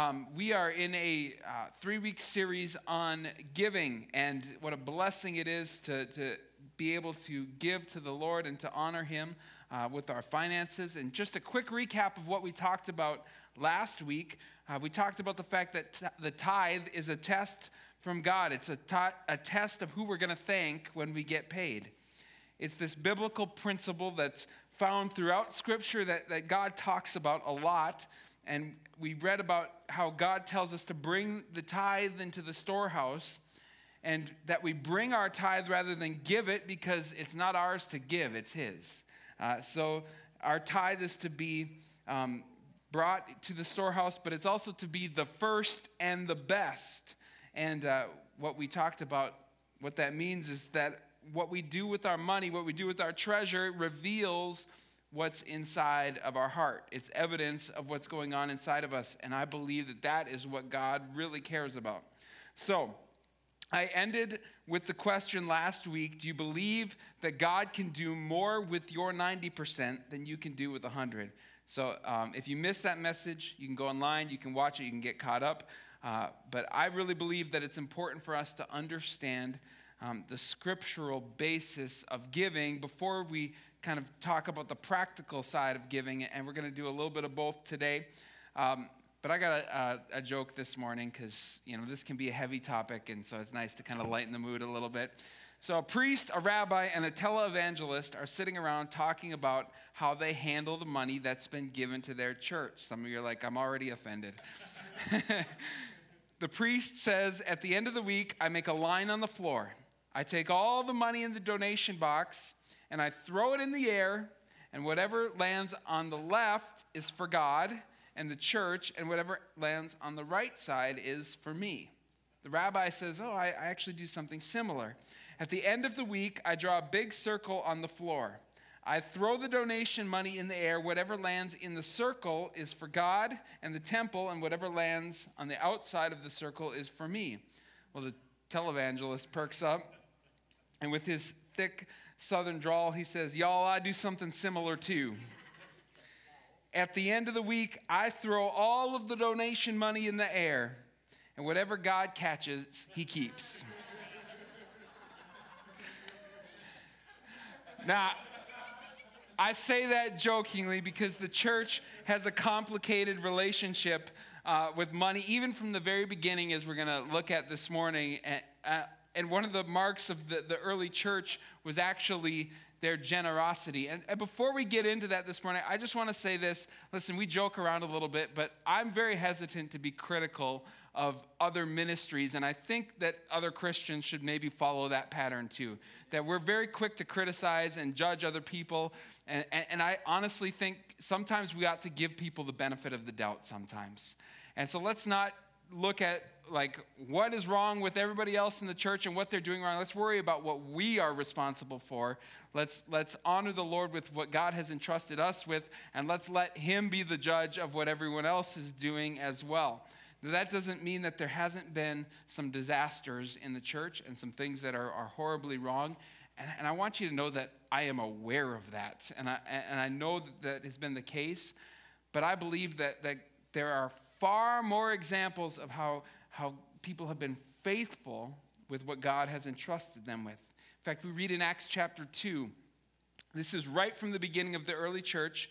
Um, we are in a uh, three week series on giving, and what a blessing it is to, to be able to give to the Lord and to honor Him uh, with our finances. And just a quick recap of what we talked about last week. Uh, we talked about the fact that t- the tithe is a test from God, it's a, t- a test of who we're going to thank when we get paid. It's this biblical principle that's found throughout Scripture that, that God talks about a lot and we read about how God tells us to bring the tithe into the storehouse and that we bring our tithe rather than give it because it's not ours to give, it's His. Uh, so our tithe is to be um, brought to the storehouse, but it's also to be the first and the best. And uh, what we talked about, what that means is that what we do with our money, what we do with our treasure, reveals what's inside of our heart. It's evidence of what's going on inside of us. And I believe that that is what God really cares about. So, I ended with the question last week Do you believe that God can do more with your 90% than you can do with 100? So, um, if you missed that message, you can go online, you can watch it, you can get caught up. Uh, but I really believe that it's important for us to understand um, the scriptural basis of giving before we kind of talk about the practical side of giving, and we're going to do a little bit of both today. Um, but I got a, a, a joke this morning because you know this can be a heavy topic, and so it's nice to kind of lighten the mood a little bit. So a priest, a rabbi, and a televangelist are sitting around talking about how they handle the money that's been given to their church. Some of you are like, I'm already offended. the priest says, at the end of the week, I make a line on the floor. I take all the money in the donation box and I throw it in the air, and whatever lands on the left is for God and the church, and whatever lands on the right side is for me. The rabbi says, Oh, I, I actually do something similar. At the end of the week, I draw a big circle on the floor. I throw the donation money in the air. Whatever lands in the circle is for God and the temple, and whatever lands on the outside of the circle is for me. Well, the televangelist perks up, and with his thick southern drawl, he says, Y'all, I do something similar too. At the end of the week, I throw all of the donation money in the air, and whatever God catches, he keeps. now, I say that jokingly because the church has a complicated relationship uh, with money, even from the very beginning, as we're going to look at this morning. Uh, and one of the marks of the, the early church was actually their generosity. And, and, before we get into that this morning, I just want to say this. Listen, we joke around a little bit, but I'm very hesitant to be critical of other ministries. And I think that other Christians should maybe follow that pattern too. That we're very quick to criticize and judge other people. And, and, and I honestly think sometimes we ought to give people the benefit of the doubt sometimes. And so let's not look at like what is wrong with everybody else in the church and what they're doing wrong. Let's worry about what we are responsible for. Let's let's honor the Lord with what God has entrusted us with, and let's let Him be the judge of what everyone else is doing as well. Now, that doesn't mean that there hasn't been some disasters in the church and some things that are, are horribly wrong. And, and I want you to know that I am aware of that. And I, and I know that that has been the case. But I believe that, that there are far more examples of how, how people have been faithful with what God has entrusted them with. In fact, we read in Acts chapter 2, this is right from the beginning of the early church.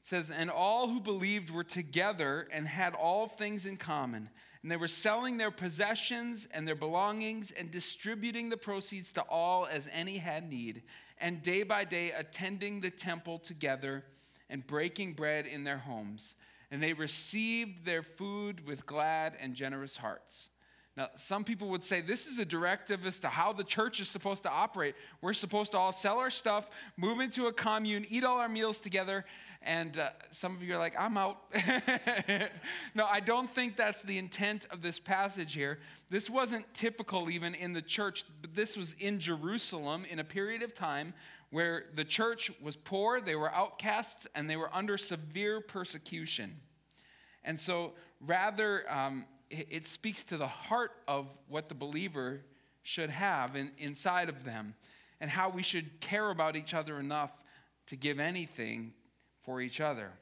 It says, And all who believed were together and had all things in common. And they were selling their possessions and their belongings and distributing the proceeds to all as any had need. And day by day attending the temple together and breaking bread in their homes and they received their food with glad and generous hearts. Now, some people would say this is a directive as to how the church is supposed to operate. We're supposed to all sell our stuff, move into a commune, eat all our meals together, and uh, some of you are like, I'm out. no, I don't think that's the intent of this passage here. This wasn't typical even in the church, but this was in Jerusalem in a period of time where the church was poor, they were outcasts, and they were under severe persecution. And so, rather, um, it, it, speaks to the heart of what the believer should have in, inside of them and how we should care about each other enough to give anything for each other.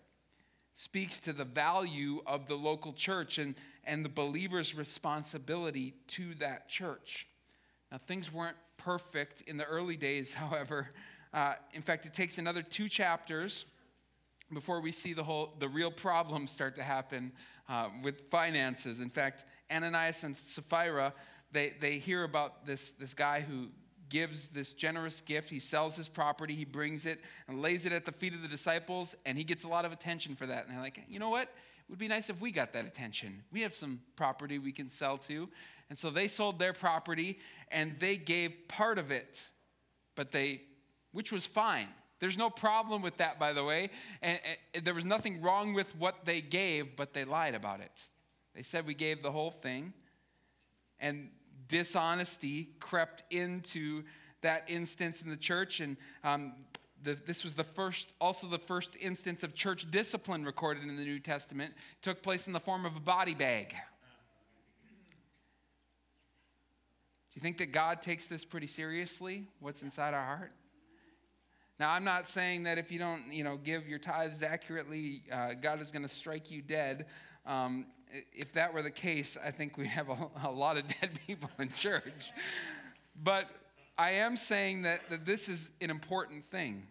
speaks to the value of the local church and, and the believer's responsibility to that church. Now, things weren't perfect in the early days, however. Uh, in fact, it takes another two chapters before we see the whole the real problems start to happen uh, with finances. In fact, Ananias and Sapphira, they, they hear about this, this guy who gives this generous gift. He sells his property, he brings it and lays it at the feet of the disciples, and he gets a lot of attention for that. And they're like, you know what? It would be nice if we got that attention. We have some property we can sell to. And so they sold their property and they gave part of it, but they, which was fine. There's no problem with that, by the way. And, and, there was nothing wrong with what they gave, but they lied about it. They said we gave the whole thing, and dishonesty crept into that instance in the church. And um, the, this was the first, also the first instance of church discipline recorded in the New Testament. It took place in the form of a body bag. Do you think that God takes this pretty seriously? What's inside our heart? Now, I'm not saying that if you don't, you know, give your tithes accurately, uh, God is going to strike you dead. Um, if that were the case, I think we'd have a, a lot of dead people in church. But I am saying that, that this is an important thing,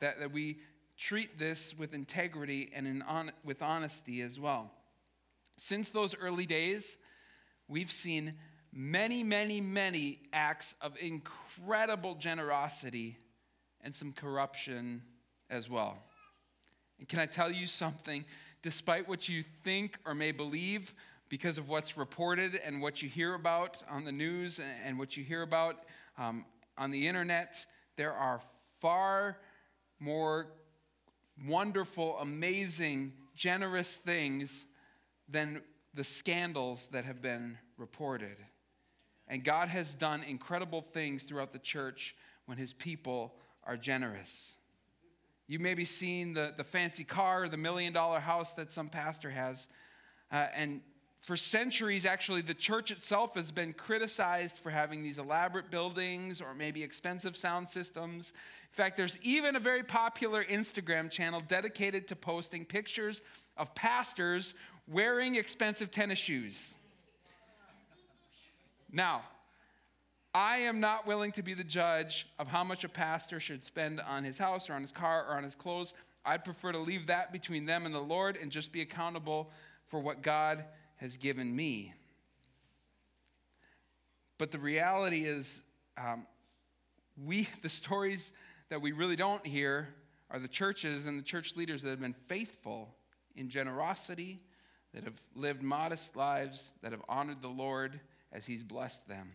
that, that we treat this with integrity and in on, with honesty as well. Since those early days, we've seen many, many, many acts of incredible generosity and some corruption as well. And can I tell you something? Despite what you think or may believe, because of what's reported and what you hear about on the news and what you hear about um, on the internet, there are far more wonderful, amazing, generous things than the scandals that have been reported. And God has done incredible things throughout the church when his people are generous. You may be seeing the, the fancy car, or the million dollar house that some pastor has. Uh, and for centuries, actually, the church itself has been criticized for having these elaborate buildings or maybe expensive sound systems. In fact, there's even a very popular Instagram channel dedicated to posting pictures of pastors wearing expensive tennis shoes. Now, I am not willing to be the judge of how much a pastor should spend on his house or on his car or on his clothes. I'd prefer to leave that between them and the Lord and just be accountable for what God has given me. But the reality is, um, we, the stories that we really don't hear are the churches and the church leaders that have been faithful in generosity, that have lived modest lives, that have honored the Lord as He's blessed them.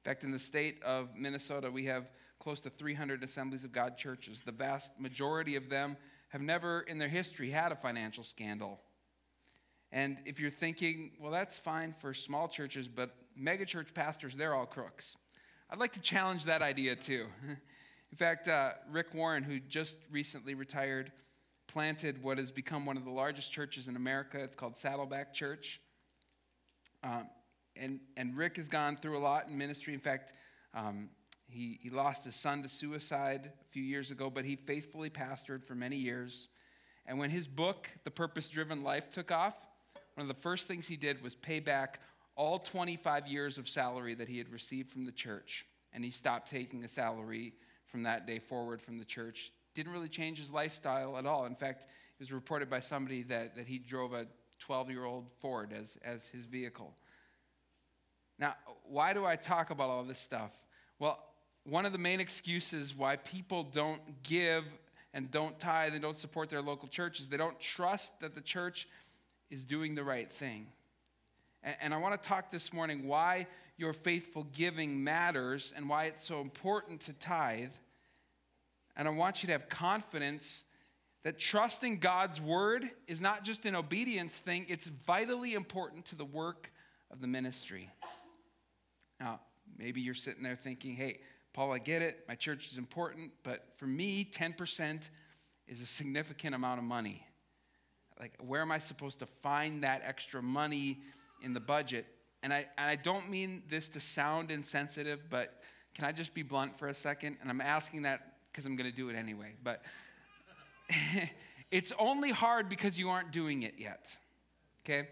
In fact, in the state of Minnesota, we have close to 300 Assemblies of God churches. The vast majority of them have never in their history had a financial scandal. And if you're thinking, well, that's fine for small churches, but megachurch pastors, they're all crooks. I'd like to challenge that idea too. In fact, uh, Rick Warren, who just recently retired, planted what has become one of the largest churches in America. It's called Saddleback Church. Um, and, and Rick has gone through a lot in ministry. In fact, um, he, he lost his son to suicide a few years ago, but he faithfully pastored for many years. And when his book, The Purpose Driven Life, took off, one of the first things he did was pay back all 25 years of salary that he had received from the church. And he stopped taking a salary from that day forward from the church. Didn't really change his lifestyle at all. In fact, it was reported by somebody that, that he drove a 12 year old Ford as, as his vehicle. Now, why do I talk about all this stuff? Well, one of the main excuses why people don't give and don't tithe and don't support their local churches, they don't trust that the church is doing the right thing. And, I want to talk this morning why your faithful giving matters and why it's so important to tithe. And I want you to have confidence that trusting God's word is not just an obedience thing, it's vitally important to the work of the ministry. Now, maybe you're sitting there thinking, hey, Paul, I get it. My church is important. But for me, 10% is a significant amount of money. Like, where am I supposed to find that extra money in the budget? And I, and I don't mean this to sound insensitive, but can I just be blunt for a second? And I'm asking that because I'm going to do it anyway. But It's only hard because you aren't doing it yet. Okay?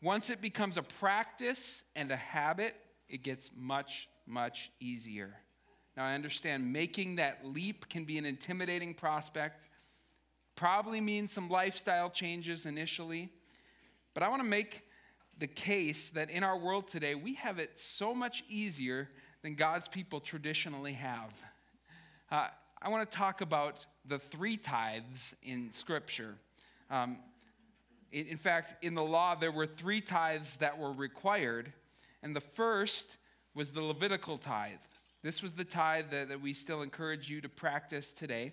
Once it becomes a practice and a habit, it gets much, much easier. Now, I understand making that leap can be an intimidating prospect, probably means some lifestyle changes initially. But I want to make the case that in our world today, we have it so much easier than God's people traditionally have. Uh, I want to talk about the three tithes in Scripture. Um, in, in fact, in the law, there were three tithes that were required, and the first was the Levitical tithe. This was the tithe that, that we still encourage you to practice today.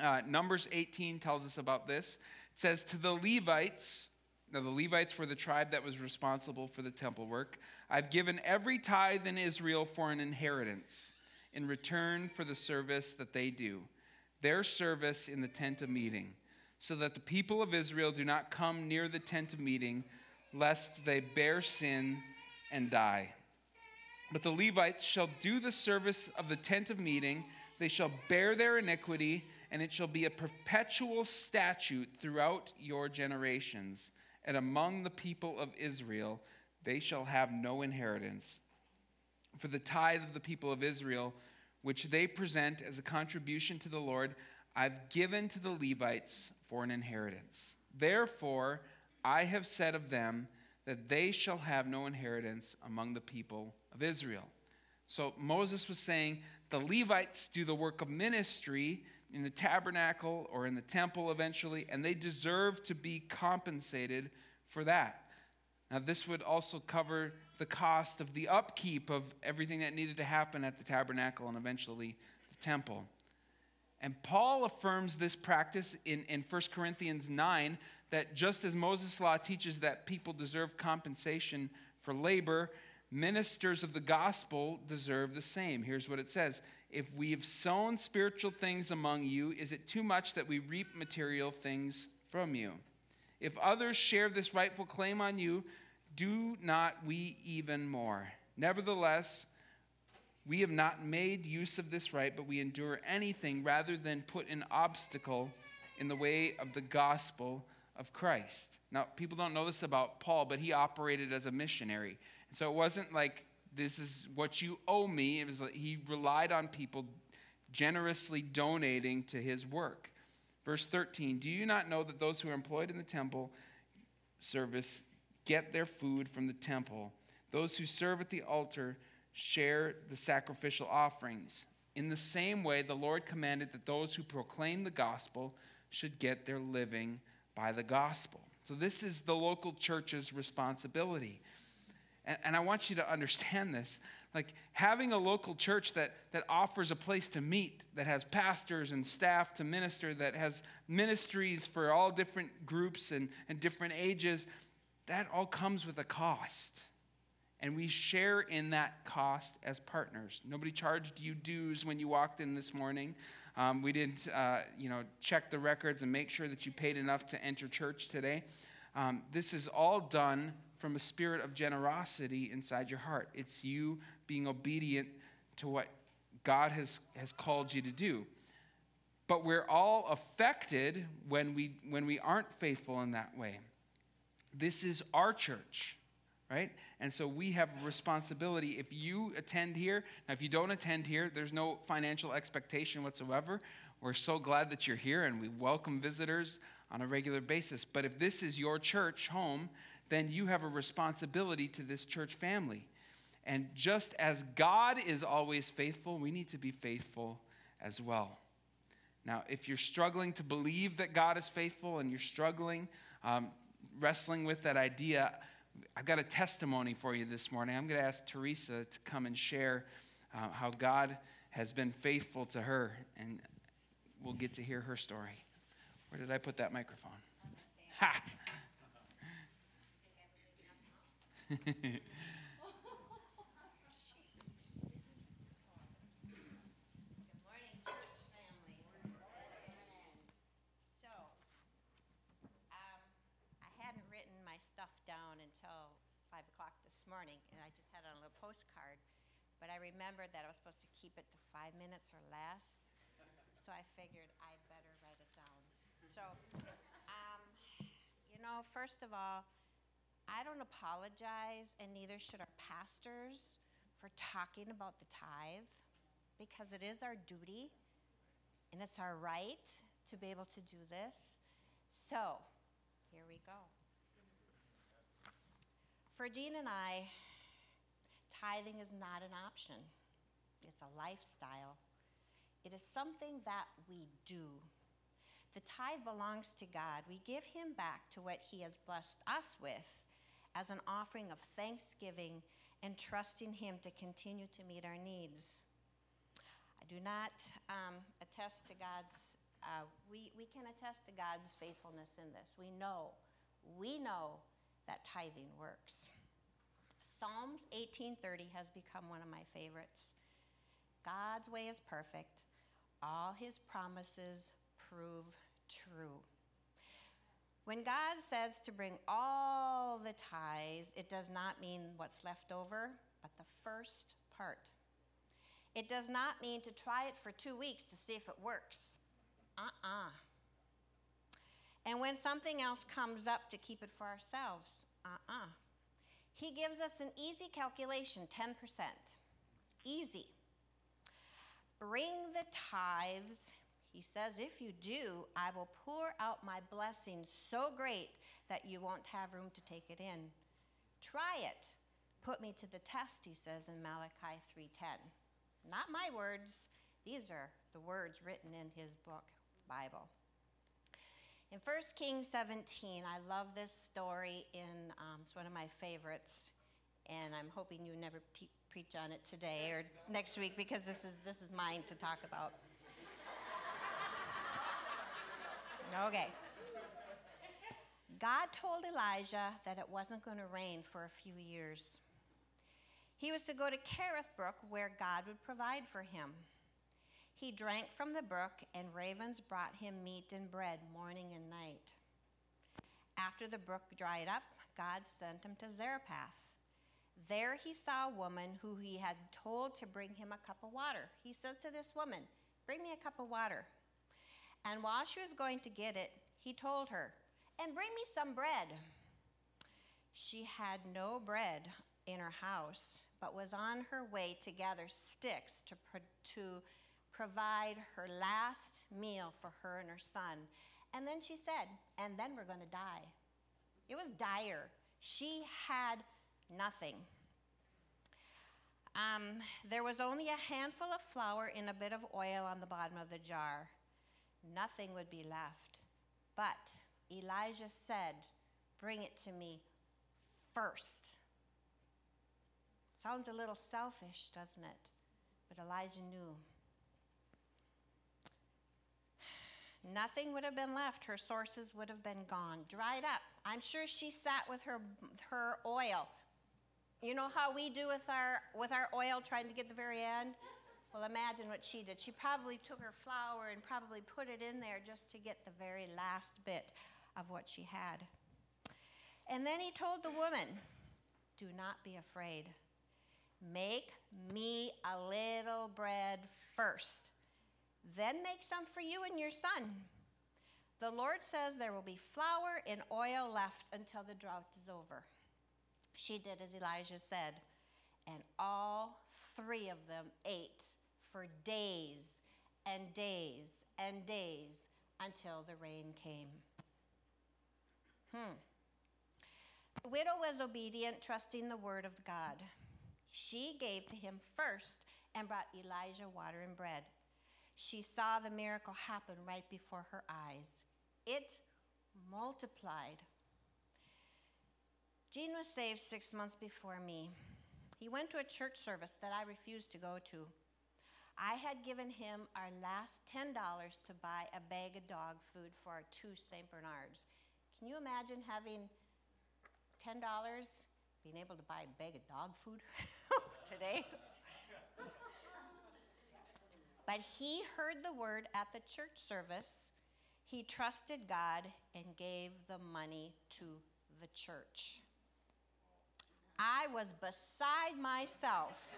Uh, Numbers 18 tells us about this. It says, To the Levites, now the Levites were the tribe that was responsible for the temple work, I've given every tithe in Israel for an inheritance in return for the service that they do, their service in the tent of meeting, so that the people of Israel do not come near the tent of meeting, lest they bear sin and die. But the Levites shall do the service of the tent of meeting, they shall bear their iniquity, and it shall be a perpetual statute throughout your generations. And among the people of Israel, they shall have no inheritance for the tithe of the people of Israel, which they present as a contribution to the Lord, I've given to the Levites for an inheritance. Therefore, I have said of them that they shall have no inheritance among the people of Israel. So Moses was saying the Levites do the work of ministry in the tabernacle or in the temple eventually, and they deserve to be compensated for that. Now, this would also cover the cost of the upkeep of everything that needed to happen at the tabernacle and eventually the temple. And Paul affirms this practice in, in 1 Corinthians 9 that just as Moses' law teaches that people deserve compensation for labor, ministers of the gospel deserve the same. Here's what it says If we have sown spiritual things among you, is it too much that we reap material things from you? If others share this rightful claim on you, do not we even more? Nevertheless, we have not made use of this right, but we endure anything rather than put an obstacle in the way of the gospel of Christ. Now, people don't know this about Paul, but he operated as a missionary. And so it wasn't like, this is what you owe me. It was like he relied on people generously donating to his work. Verse 13 Do you not know that those who are employed in the temple service get their food from the temple. Those who serve at the altar share the sacrificial offerings. In the same way, the Lord commanded that those who proclaim the gospel should get their living by the gospel. So, this is the local church's responsibility. And, and, I want you to understand this. Like having a local church that, that offers a place to meet, that has pastors and staff to minister, that has ministries for all different groups and, and different ages, that all comes with a cost. And we share in that cost as partners. Nobody charged you dues when you walked in this morning. Um, we didn't, uh, you know, check the records and make sure that you paid enough to enter church today. Um, this is all done from a spirit of generosity inside your heart. It's you being obedient to what God has, has called you to do. But we're all affected when we, when we aren't faithful in that way. This is our church, right? And so we have responsibility. If you attend here, now if you don't attend here, there's no financial expectation whatsoever. We're so glad that you're here and we welcome visitors on a regular basis. But if this is your church home, then you have a responsibility to this church family. And just as God is always faithful, we need to be faithful as well. Now, if you're struggling to believe that God is faithful and you're struggling, um, wrestling with that idea, I've got a testimony for you this morning. I'm going to ask Teresa to come and share uh, how God has been faithful to her, and we'll get to hear her story. Where did I put that microphone? Ha! morning, and I just had it on a little postcard. But I remembered that I was supposed to keep it to five minutes or less. So I figured I better write it down. So, um, you know, first of all, I don't apologize, and neither should our pastors, for talking about the tithe, because it is our duty and it's our right to be able to do this. So, here we go. For Dean and I, tithing is not an option, it's a lifestyle. It is something that we do. The tithe belongs to God. We give Him back to what He has blessed us with as an offering of thanksgiving and trusting Him to continue to meet our needs. I do not um, attest to God's, uh, we, we can attest to God's faithfulness in this. We know, we know that tithing works. Psalms 18:30 has become one of my favorites. God's way is perfect. All his promises prove true. When God says to bring all the tithes, it does not mean what's left over, but the first part. It does not mean to try it for two weeks to see if it works. Uh uh-uh. uh And when something else comes up, to keep it for ourselves. Uh uh-uh. uh He gives us an easy calculation 10%. Easy. Bring the tithes. He says, If you do, I will pour out my blessing so great that you won't have room to take it in. Try it. Put me to the test, he says in Malachi 3:10. Not my words, these are the words written in his book, Bible. In 1 Kings 17, I love this story in um, it's one of my favorites, and I'm hoping you never te- preach on it today or next week because this is, this is mine to talk about. Okay. God told Elijah that it wasn't going to rain for a few years. He was to go to Kerith Brook where God would provide for him. He drank from the brook, and ravens brought him meat and bread morning and night. After the brook dried up, God sent him to Zarephath. There he saw a woman who he had told to bring him a cup of water. He says to this woman, Bring me a cup of water. And while she was going to get it, he told her, And bring me some bread. She had no bread in her house, but was on her way to gather sticks to, to provide her last meal for her and her son. And then she said, And then we're going to die. It was dire. She had nothing. Um, there was only a handful of flour and a bit of oil on the bottom of the jar. Nothing would be left. But Elijah said, Bring it to me first. Sounds a little selfish, doesn't it? But Elijah knew. Nothing would have been left. Her sources would have been gone, dried up. I'm sure she sat with her, her oil. You know how we do with our, with our oil trying to get the very end? Well, imagine what she did. She probably took her flour and probably put it in there just to get the very last bit of what she had. And then he told the woman, Do not be afraid. Make me a little bread first, then make some for you and your son. The Lord says there will be flour and oil left until the drought is over. She did as Elijah said, and all three of them ate for days and days and days until the rain came. Hmm. The widow was obedient, trusting the word of God. She gave to him first and brought Elijah water and bread. She saw the miracle happen right before her eyes. It multiplied. Gene was saved six months before me. He went to a church service that I refused to go to. I had given him our last $10 to buy a bag of dog food for our two St. Bernards. Can you imagine having $10 being able to buy a bag of dog food today. But he heard the word at the church service. He trusted God and gave the money to the church. I was beside myself,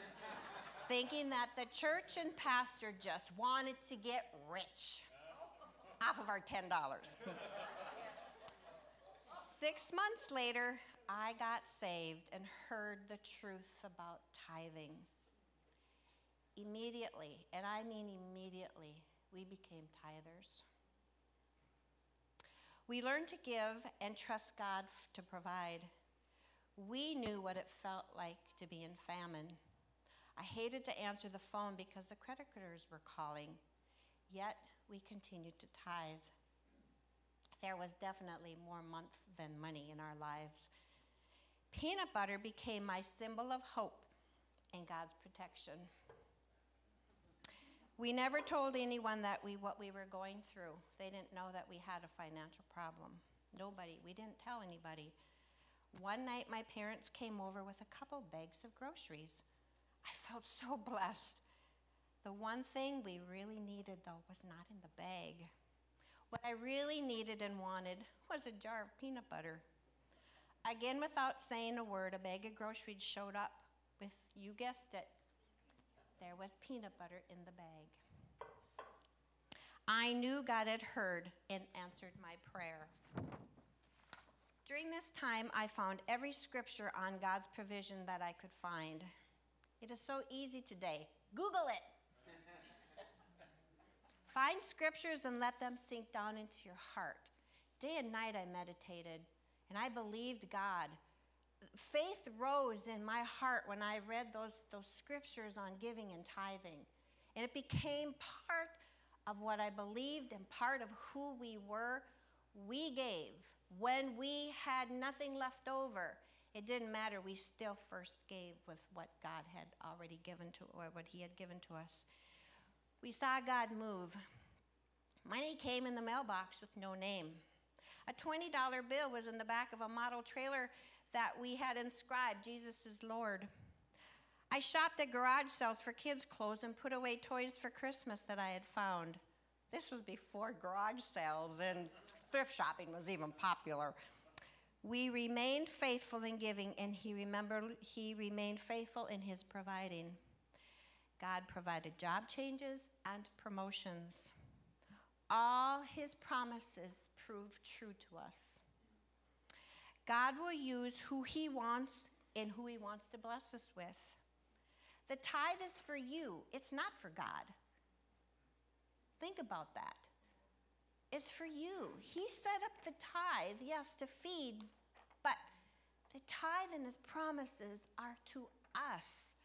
thinking that the church and pastor just wanted to get rich. off of our $10. Six months later, I got saved and heard the truth about tithing. Immediately, and I mean immediately, we became tithers. We learned to give and trust God to provide. We knew what it felt like to be in famine. I hated to answer the phone because the creditors were calling, yet we continued to tithe. There was definitely more month than money in our lives. Peanut butter became my symbol of hope and God's protection. We never told anyone that we what we were going through. They didn't know that we had a financial problem. Nobody. We didn't tell anybody. One night my parents came over with a couple bags of groceries. I felt so blessed. The one thing we really needed though was not in the bag. What I really needed and wanted was a jar of peanut butter. Again, without saying a word, a bag of groceries showed up with, you guessed it, there was peanut butter in the bag. I knew God had heard and answered my prayer. During this time, I found every scripture on God's provision that I could find. It is so easy today. Google it. Find scriptures and let them sink down into your heart. Day and night I meditated and I believed God. Faith rose in my heart when I read those, those scriptures on giving and tithing. And it became part of what I believed and part of who we were. We gave when we had nothing left over. It didn't matter. We still first gave with what God had already given to, or what He had given to us. We saw God move. Money came in the mailbox with no name. A $20 bill was in the back of a model trailer that we had inscribed, Jesus is Lord. I shopped at garage sales for kids' clothes and put away toys for Christmas that I had found. This was before garage sales and thrift shopping was even popular. We remained faithful in giving, and he remembered he remained faithful in his providing. God provided job changes and promotions. All his promises proved true to us. God will use who he wants and who he wants to bless us with. The tithe is for you, it's not for God. Think about that. It's for you. He set up the tithe, yes, to feed, but the tithe and his promises are to us.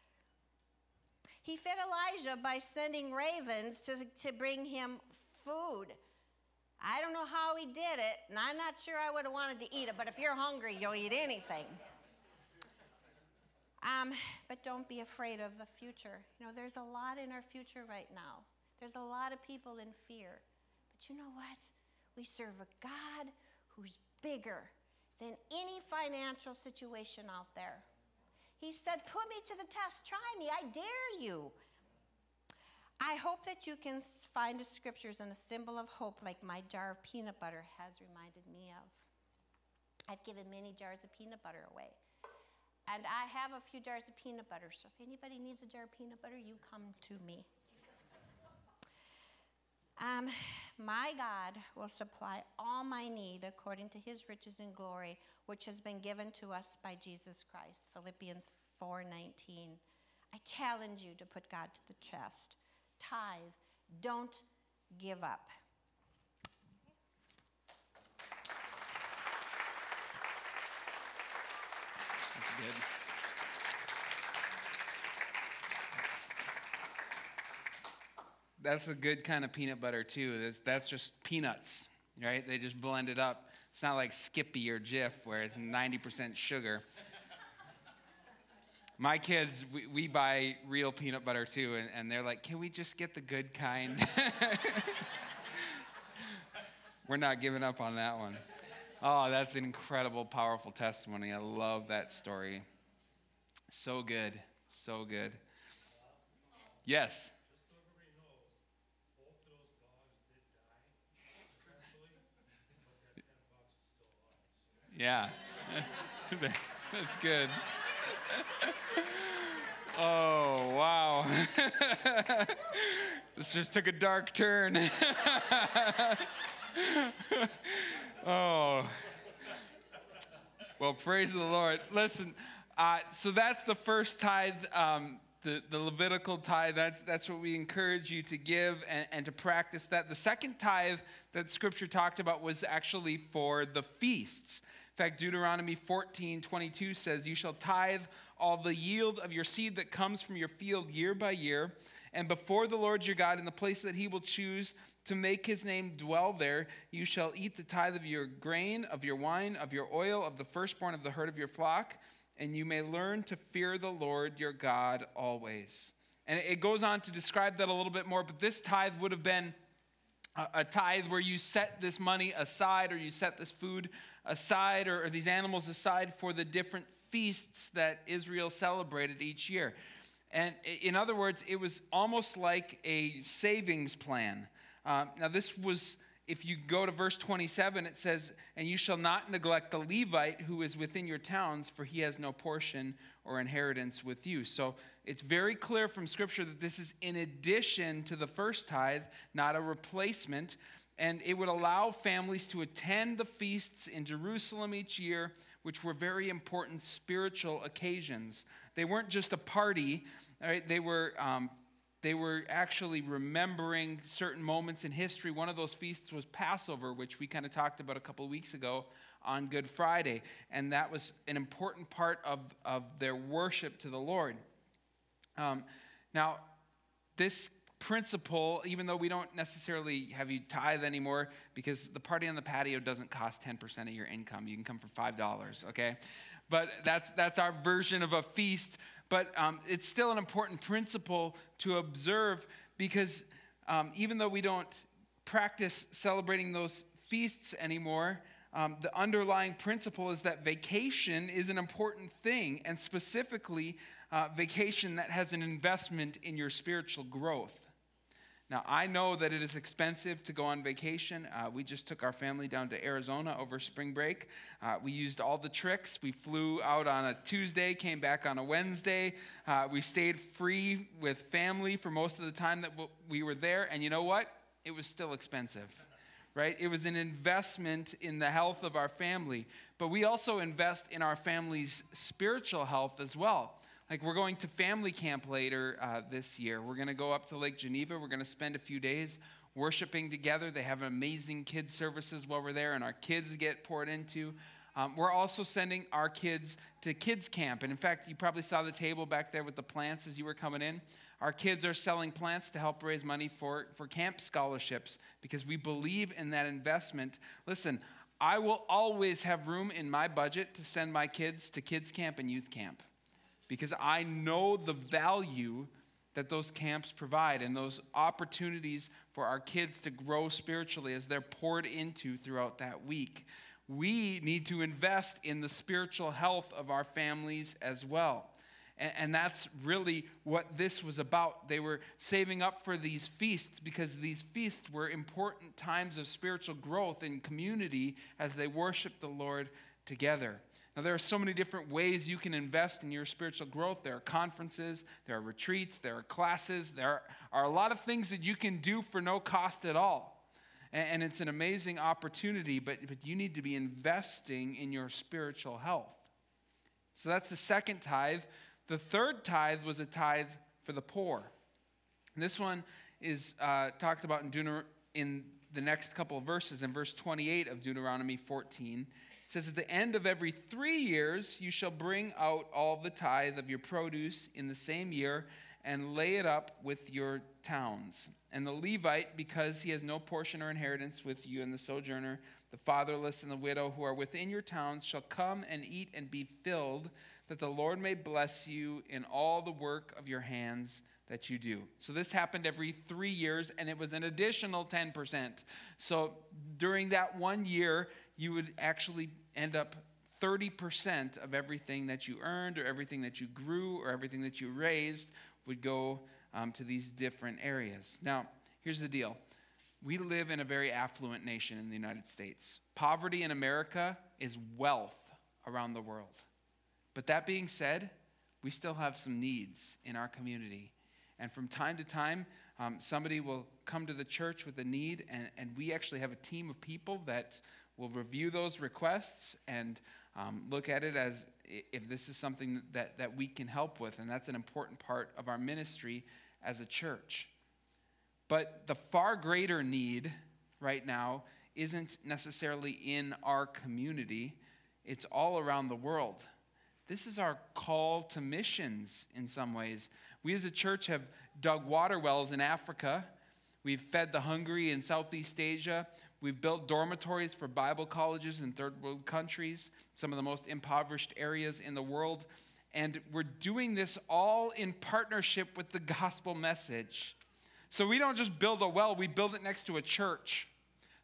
He fed Elijah by sending ravens to, to bring him food. I don't know how he did it, and I'm not sure I would have wanted to eat it, but if you're hungry, you'll eat anything. Um, but don't be afraid of the future. You know, there's a lot in our future right now. There's a lot of people in fear. But you know what? We serve a God who's bigger than any financial situation out there. He said, Put me to the test, try me, I dare you. I hope that you can find the scriptures and a symbol of hope like my jar of peanut butter has reminded me of. I've given many jars of peanut butter away. And I have a few jars of peanut butter, so if anybody needs a jar of peanut butter, you come to me. Um, my God will supply all my need according to his riches and glory, which has been given to us by Jesus Christ. Philippians 4:19. I challenge you to put God to the test. Tithe. Don't give up. That's good. That's a good kind of peanut butter too. That's, just peanuts, right? They just blend it up. It's not like Skippy or Jif where it's 90% sugar. My kids, we, we buy real peanut butter too, and, and they're like, can we just get the good kind? We're not giving up on that one. Oh, that's an incredible, powerful testimony. I love that story. So good. So good. Yes. Yeah. That's good. Oh, wow. this just took a dark turn. oh. Well, praise the Lord. Listen, uh, so that's the first tithe, um, the, the Levitical tithe. That's, that's what we encourage you to give and, and to practice that. The second tithe that Scripture talked about was actually for the feasts. Fact, Deuteronomy 14 22 says, You shall tithe all the yield of your seed that comes from your field year by year and before the Lord your God in the place that he will choose to make his name dwell there, you shall eat the tithe of your grain, of your wine, of your oil, of the firstborn of the herd of your flock, and you may learn to fear the Lord your God always. And it goes on to describe that a little bit more, but this tithe would have been a, tithe where you set this money aside or you set this food aside or, or these animals aside for the different feasts that Israel celebrated each year. And in other words, it was almost like a savings plan. Uh, now, this was, if you go to verse 27, it says, And you shall not neglect the Levite who is within your towns, for he has no portion or inheritance with you. So it's very clear from Scripture that this is in addition to the first tithe, not a replacement. And it would allow families to attend the feasts in Jerusalem each year, which were very important spiritual occasions. They weren't just a party, right? They were, um, they were actually remembering certain moments in history. One of those feasts was Passover, which we kind of talked about a couple of weeks ago on Good Friday. And that was an important part of, of their worship to the Lord. Um, now, this principle, even though we don't necessarily have you tithe anymore, because the party on the patio doesn't cost 10% of your income. You can come for $5, okay? but that's, that's our version of a feast. But um, it's still an important principle to observe because um, even though we don't practice celebrating those feasts anymore, um, the underlying principle is that vacation is an important thing, and specifically, uh, vacation that has an investment in your spiritual growth. Now, I know that it is expensive to go on vacation. Uh, we just took our family down to Arizona over spring break. Uh, we used all the tricks. We flew out on a Tuesday, came back on a Wednesday. Uh, we stayed free with family for most of the time that we were there. And you know what? It was still expensive, right? It was an investment in the health of our family. But we also invest in our family's spiritual health as well. Like, we're going to family camp later uh, this year. We're going to go up to Lake Geneva. We're going to spend a few days worshiping together. They have amazing kids' services while we're there, and our kids get poured into. Um, we're also sending our kids to kids' camp. And in fact, you probably saw the table back there with the plants as you were coming in. Our kids are selling plants to help raise money for, for camp scholarships because we believe in that investment. Listen, I will always have room in my budget to send my kids to kids' camp and youth camp because I know the value that those camps provide and those opportunities for our kids to grow spiritually as they're poured into throughout that week. We need to invest in the spiritual health of our families as well. And, that's really what this was about. They were saving up for these feasts because these feasts were important times of spiritual growth in community as they worshiped the Lord together. Now, there are so many different ways you can invest in your spiritual growth. There are conferences, there are retreats, there are classes, there are a lot of things that you can do for no cost at all. And it's an amazing opportunity, but, but you need to be investing in your spiritual health. So that's the second tithe. The third tithe was a tithe for the poor. And this one is uh, talked about in, Deuter- in the next couple of verses, in verse 28 of Deuteronomy 14 says, At the end of every three years, you shall bring out all the tithe of your produce in the same year and lay it up with your towns. And the Levite, because he has no portion or inheritance with you, and the sojourner, the fatherless, and the widow who are within your towns, shall come and eat and be filled, that the Lord may bless you in all the work of your hands that you do. So this happened every three years, and it was an additional 10%. So during that one year, you would actually end up 30% of everything that you earned or everything that you grew or everything that you raised would go um, to these different areas. Now, here's the deal we live in a very affluent nation in the United States. Poverty in America is wealth around the world. But that being said, we still have some needs in our community. And from time to time, Um, somebody will come to the church with a need, and, and we actually have a team of people that will review those requests and um, look at it as if this is something that, that we can help with. And that's an important part of our ministry as a church. But the far greater need right now isn't necessarily in our community, it's all around the world. This is our call to missions in some ways. We as a church have dug water wells in Africa. We've fed the hungry in Southeast Asia. We've built dormitories for Bible colleges in third world countries, some of the most impoverished areas in the world. And we're doing this all in partnership with the gospel message. So we don't just build a well, we build it next to a church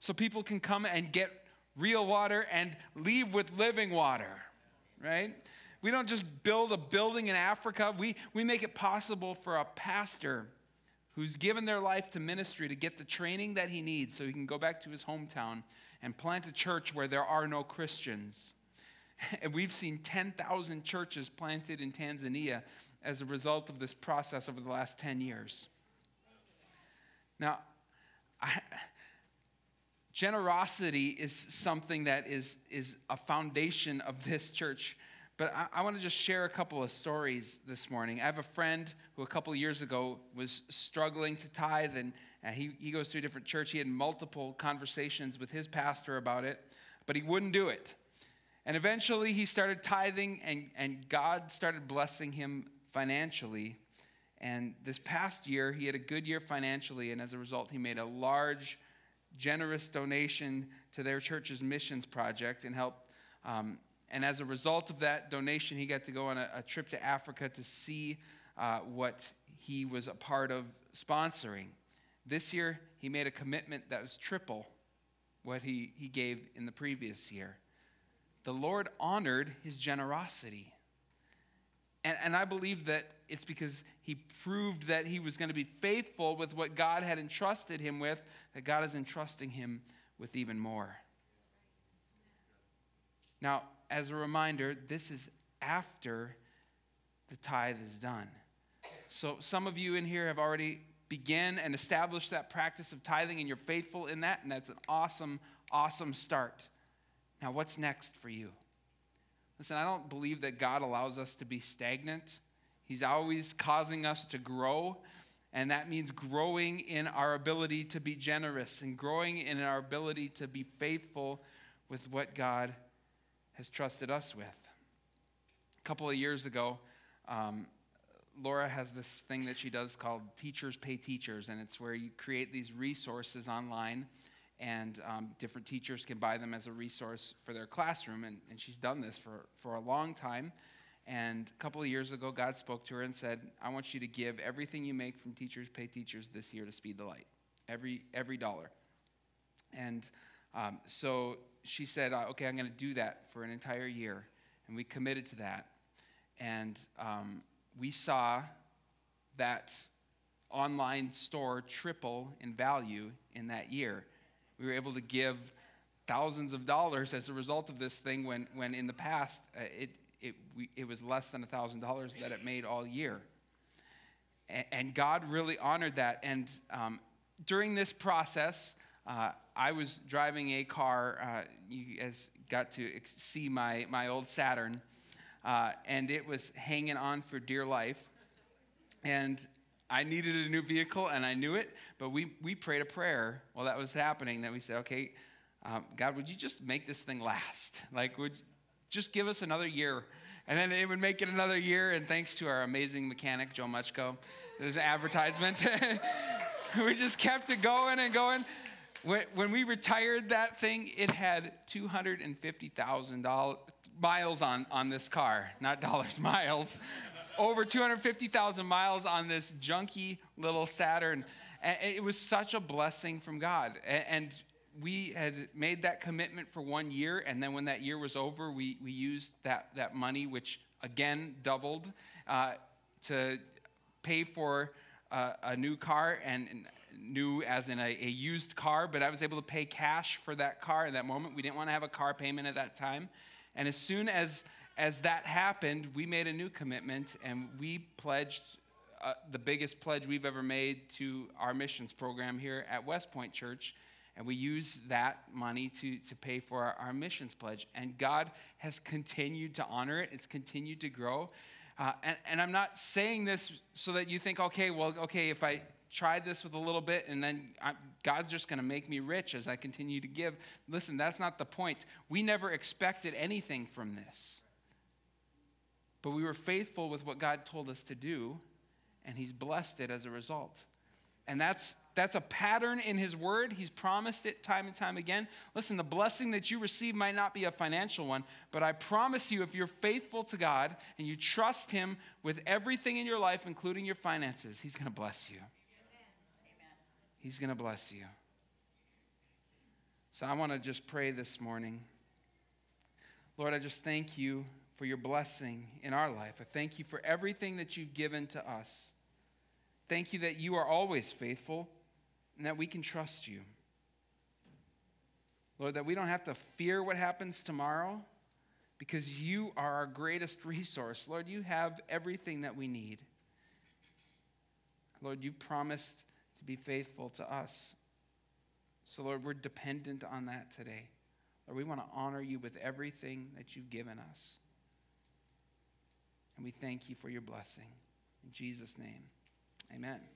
so people can come and get real water and leave with living water, right? We don't just build a building in Africa, we, we make it possible for a pastor who's given their life to ministry to get the training that he needs so he can go back to his hometown and plant a church where there are no Christians. And we've seen 10,000 churches planted in Tanzania as a result of this process over the last 10 years. Now, I, generosity is something that is, is a foundation of this church. But I, I want to just share a couple of stories this morning. I have a friend who a couple years ago was struggling to tithe, and uh, he, he goes to a different church. He had multiple conversations with his pastor about it, but he wouldn't do it. And eventually he started tithing, and, and God started blessing him financially. And this past year, he had a good year financially, and as a result, he made a large, generous donation to their church's missions project and helped um, and as a result of that donation, he got to go on a, a trip to Africa to see uh, what he was a part of sponsoring. This year, he made a commitment that was triple what he, he gave in the previous year. The Lord honored his generosity. And, and I believe that it's because he proved that he was going to be faithful with what God had entrusted him with, that God is entrusting him with even more. Now, as a reminder, this is after the tithe is done. So some of you in here have already begun and established that practice of tithing and you're faithful in that and that's an awesome awesome start. Now what's next for you? Listen, I don't believe that God allows us to be stagnant. He's always causing us to grow, and that means growing in our ability to be generous and growing in our ability to be faithful with what God has trusted us with. A couple of years ago, um, Laura has this thing that she does called Teachers Pay Teachers, and it's where you create these resources online, and um, different teachers can buy them as a resource for their classroom. And, and she's done this for, for a long time. And a couple of years ago, God spoke to her and said, I want you to give everything you make from Teachers Pay Teachers this year to Speed the Light, every, every dollar. And um, so she said, okay, I'm going to do that for an entire year. And we committed to that. And um, we saw that online store triple in value in that year. We were able to give thousands of dollars as a result of this thing when, when in the past uh, it, it, we, it was less than $1,000 that it made all year. And, and God really honored that. And um, during this process, uh, I was driving a car. Uh, you guys got to see my, my old Saturn, uh, and it was hanging on for dear life. And I needed a new vehicle, and I knew it, but we, we prayed a prayer while that was happening that we said, okay, um, God, would you just make this thing last? Like, would just give us another year? And then it would make it another year, and thanks to our amazing mechanic, Joe Muchko, there's an advertisement. we just kept it going and going. When, we retired that thing, it had 250,000 miles on, on this car, not dollars, miles. Over 250,000 miles on this junky little Saturn. And it was such a blessing from God. And we had made that commitment for one year, and then when that year was over, we, we used that, that money, which again doubled, uh, to pay for uh, a new car. And, and new as in a, a, used car, but I was able to pay cash for that car at that moment. We didn't want to have a car payment at that time. And as soon as, as that happened, we made a new commitment and we pledged uh, the biggest pledge we've ever made to our missions program here at West Point Church. And we use that money to, to pay for our, our missions pledge. And God has continued to honor it, it's continued to grow. Uh, and, and I'm not saying this so that you think, okay, well, okay, if I try this with a little bit and then i God's just going to make me rich as I continue to give. Listen, that's not the point. We never expected anything from this. But we were faithful with what God told us to do, and He's blessed it as a result. And that's, that's a pattern in His Word. He's promised it time and time again. Listen, the blessing that you receive might not be a financial one, but I promise you, if you're faithful to God and you trust Him with everything in your life, including your finances, He's going to bless you. He's going to bless you. So I want to just pray this morning. Lord, I just thank you for your blessing in our life. I thank you for everything that you've given to us. Thank you that you are always faithful and that we can trust you. Lord, that we don't have to fear what happens tomorrow because you are our greatest resource. Lord, you have everything that we need. Lord, you promised be faithful to us. So, Lord, we're dependent on that today. Lord, we want to honor you with everything that you've given us. And we thank you for your blessing. In Jesus' name, amen.